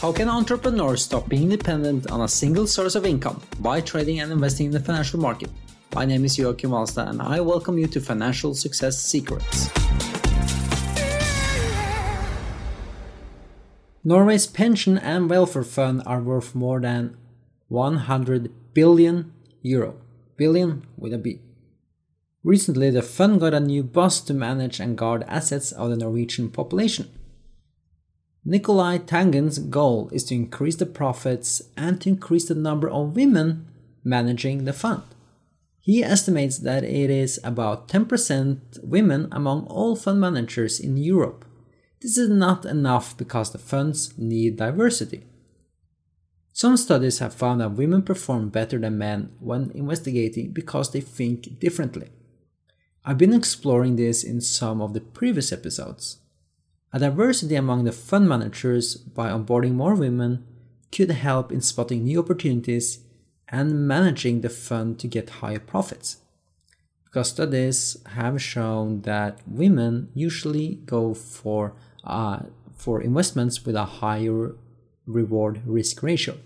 How can entrepreneurs stop being dependent on a single source of income by trading and investing in the financial market? My name is Joachim Alstad and I welcome you to Financial Success Secrets. Norway's pension and welfare fund are worth more than 100 billion euro. Billion with a B. Recently, the fund got a new boss to manage and guard assets of the Norwegian population. Nicolai Tangen's goal is to increase the profits and to increase the number of women managing the fund. He estimates that it is about 10% women among all fund managers in Europe. This is not enough because the funds need diversity. Some studies have found that women perform better than men when investigating because they think differently. I've been exploring this in some of the previous episodes. A diversity among the fund managers by onboarding more women could help in spotting new opportunities and managing the fund to get higher profits. Because studies have shown that women usually go for, uh, for investments with a higher reward risk ratio.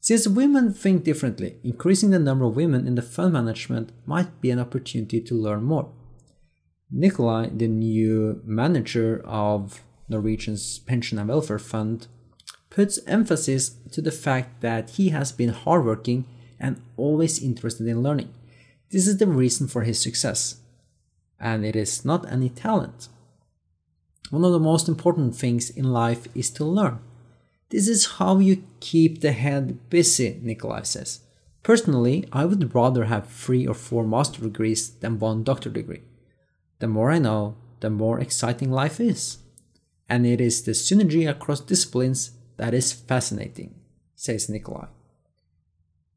Since women think differently, increasing the number of women in the fund management might be an opportunity to learn more. Nicolai, the new manager of Norwegian's pension and welfare fund, puts emphasis to the fact that he has been hardworking and always interested in learning. This is the reason for his success, and it is not any talent. One of the most important things in life is to learn. This is how you keep the head busy, Nicolai says. Personally, I would rather have three or four master degrees than one doctor degree. The more I know, the more exciting life is. And it is the synergy across disciplines that is fascinating, says Nicolai.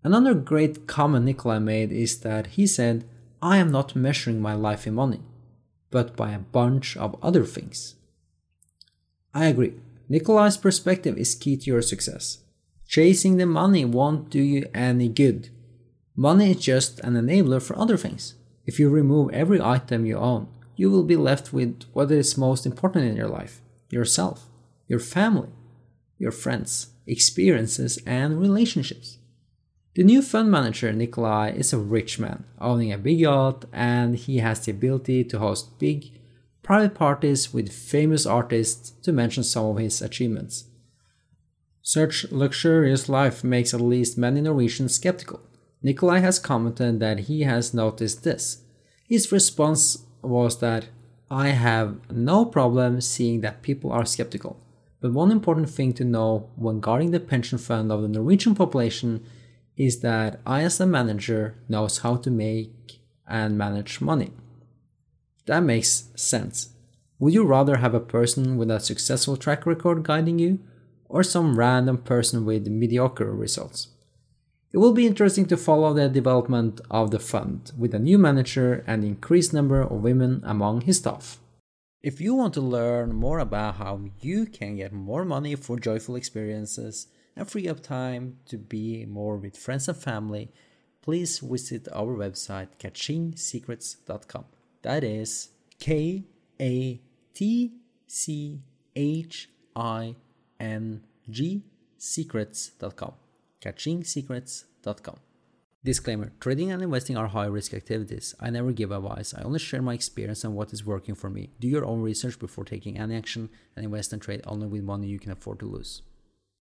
Another great comment Nicolai made is that he said, I am not measuring my life in money, but by a bunch of other things. I agree. Nicolai's perspective is key to your success. Chasing the money won't do you any good. Money is just an enabler for other things. If you remove every item you own, you will be left with what is most important in your life yourself, your family, your friends, experiences, and relationships. The new fund manager, Nicolai, is a rich man, owning a big yacht, and he has the ability to host big private parties with famous artists, to mention some of his achievements. Such luxurious life makes at least many Norwegians skeptical. Nicolai has commented that he has noticed this. His response was that I have no problem seeing that people are skeptical. But one important thing to know when guarding the pension fund of the Norwegian population is that I, as a manager, knows how to make and manage money. That makes sense. Would you rather have a person with a successful track record guiding you, or some random person with mediocre results? It will be interesting to follow the development of the fund with a new manager and increased number of women among his staff. If you want to learn more about how you can get more money for joyful experiences and free up time to be more with friends and family, please visit our website katchingsecrets.com. That is K A T C H I N G secrets.com katchingsecrets.com. Disclaimer Trading and investing are high risk activities. I never give advice. I only share my experience and what is working for me. Do your own research before taking any action and invest and trade only with money you can afford to lose.